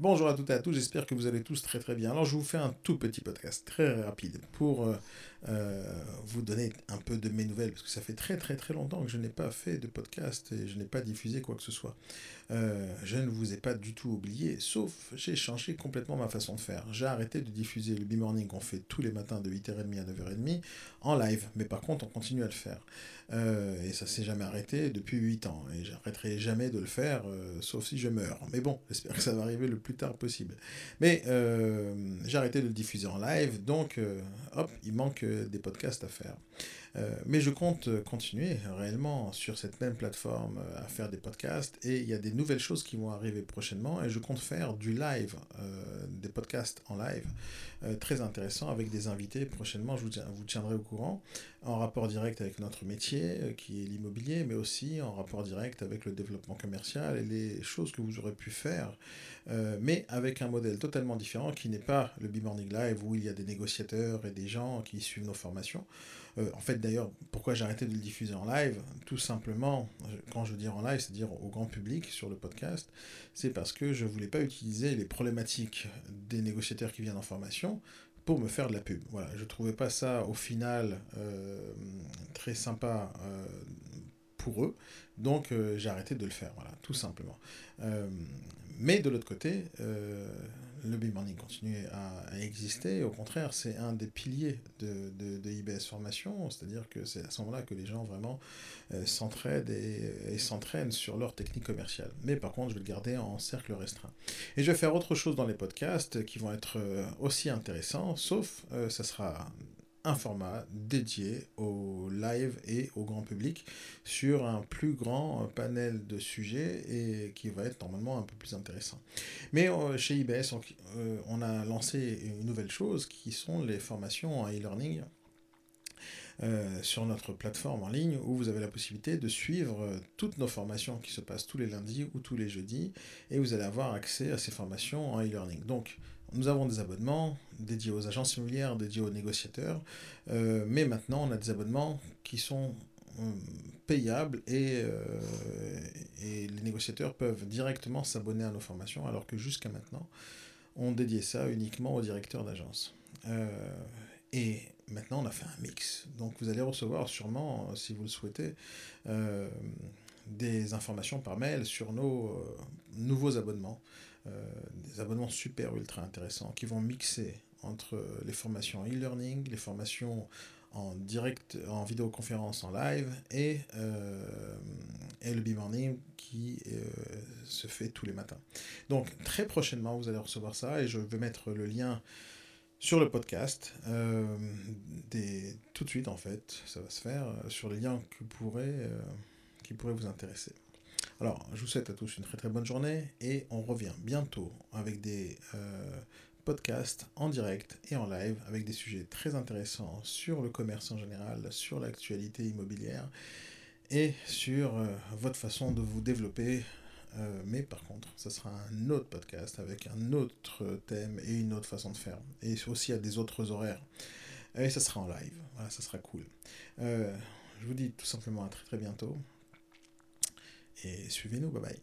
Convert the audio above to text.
Bonjour à toutes et à tous, j'espère que vous allez tous très très bien. Alors je vous fais un tout petit podcast très rapide pour euh, euh, vous donner un peu de mes nouvelles, parce que ça fait très très très longtemps que je n'ai pas fait de podcast et je n'ai pas diffusé quoi que ce soit. Euh, je ne vous ai pas du tout oublié, sauf j'ai changé complètement ma façon de faire. J'ai arrêté de diffuser le B-Morning qu'on fait tous les matins de 8h30 à 9h30 en live, mais par contre on continue à le faire. et ça s'est jamais arrêté depuis 8 ans, et j'arrêterai jamais de le faire, sauf si je meurs. Mais bon, j'espère que ça va arriver le plus tard possible. Mais euh, j'ai arrêté de le diffuser en live, donc euh, hop, il manque euh, des podcasts à faire. faire. Mais je compte continuer réellement sur cette même plateforme à faire des podcasts et il y a des nouvelles choses qui vont arriver prochainement et je compte faire du live, des podcasts en live très intéressants avec des invités prochainement. Je vous, vous tiendrai au courant en rapport direct avec notre métier qui est l'immobilier, mais aussi en rapport direct avec le développement commercial et les choses que vous aurez pu faire, mais avec un modèle totalement différent qui n'est pas le B-Morning Live où il y a des négociateurs et des gens qui suivent nos formations. Euh, en fait, d'ailleurs, pourquoi j'ai arrêté de le diffuser en live Tout simplement, quand je dis en live, c'est-à-dire au grand public sur le podcast, c'est parce que je ne voulais pas utiliser les problématiques des négociateurs qui viennent en formation pour me faire de la pub. Voilà, je trouvais pas ça au final euh, très sympa euh, pour eux, donc j'ai arrêté de le faire, voilà, tout simplement. Mais de l'autre côté, euh, le B-Morning continue à, exister. Au contraire, c'est un des piliers de, de, IBS Formation, c'est-à-dire que c'est à ce moment-là que les gens vraiment euh, s'entraident et, s'entraînent sur leur technique commerciale. Mais par contre, je vais le garder en cercle restreint. Et je vais faire autre chose dans les podcasts qui vont être euh, aussi intéressants, sauf ça sera un format dédié au live et au grand public sur un plus grand panel de sujets et qui va être normalement un peu plus intéressant. Mais euh, chez IBS, euh, on, a lancé une nouvelle chose qui sont les formations en e-learning. Euh, sur notre plateforme en ligne où vous avez la possibilité de suivre toutes nos formations qui se passent tous les lundis ou tous les jeudis et vous allez avoir accès à ces formations en e-learning. Donc nous avons des abonnements dédiés aux agences immobilières, dédiés aux négociateurs, euh, mais maintenant on a des abonnements qui sont euh, payables et, euh, et, les négociateurs peuvent directement s'abonner à nos formations, alors que jusqu'à maintenant, on dédiait ça uniquement aux directeurs d'agence. et maintenant, on a fait un mix. Donc vous allez recevoir sûrement, si vous le souhaitez, des informations par mail sur nos nouveaux abonnements. Euh, des abonnements super ultra intéressants qui vont mixer entre les formations e-learning, les formations en direct, en vidéoconférence, en live, et, euh, et le B-Morning qui euh, se fait tous les matins. Donc très prochainement, vous allez recevoir ça, et je vais mettre le lien sur le podcast, des, tout de suite en fait, ça va se faire, sur les liens que pourrait, qui pourraient vous intéresser. Alors, je vous souhaite à tous une très très bonne journée et on revient bientôt avec des euh, podcasts en direct et en live avec des sujets très intéressants sur le commerce en général, sur l'actualité immobilière et sur euh, votre façon de vous développer. Euh, mais par contre, ce sera un autre podcast avec un autre thème et une autre façon de faire. Et aussi à des autres horaires. Et ça sera en live. Voilà, ça sera cool. je vous dis tout simplement à très très bientôt et suivez-nous. Bye bye.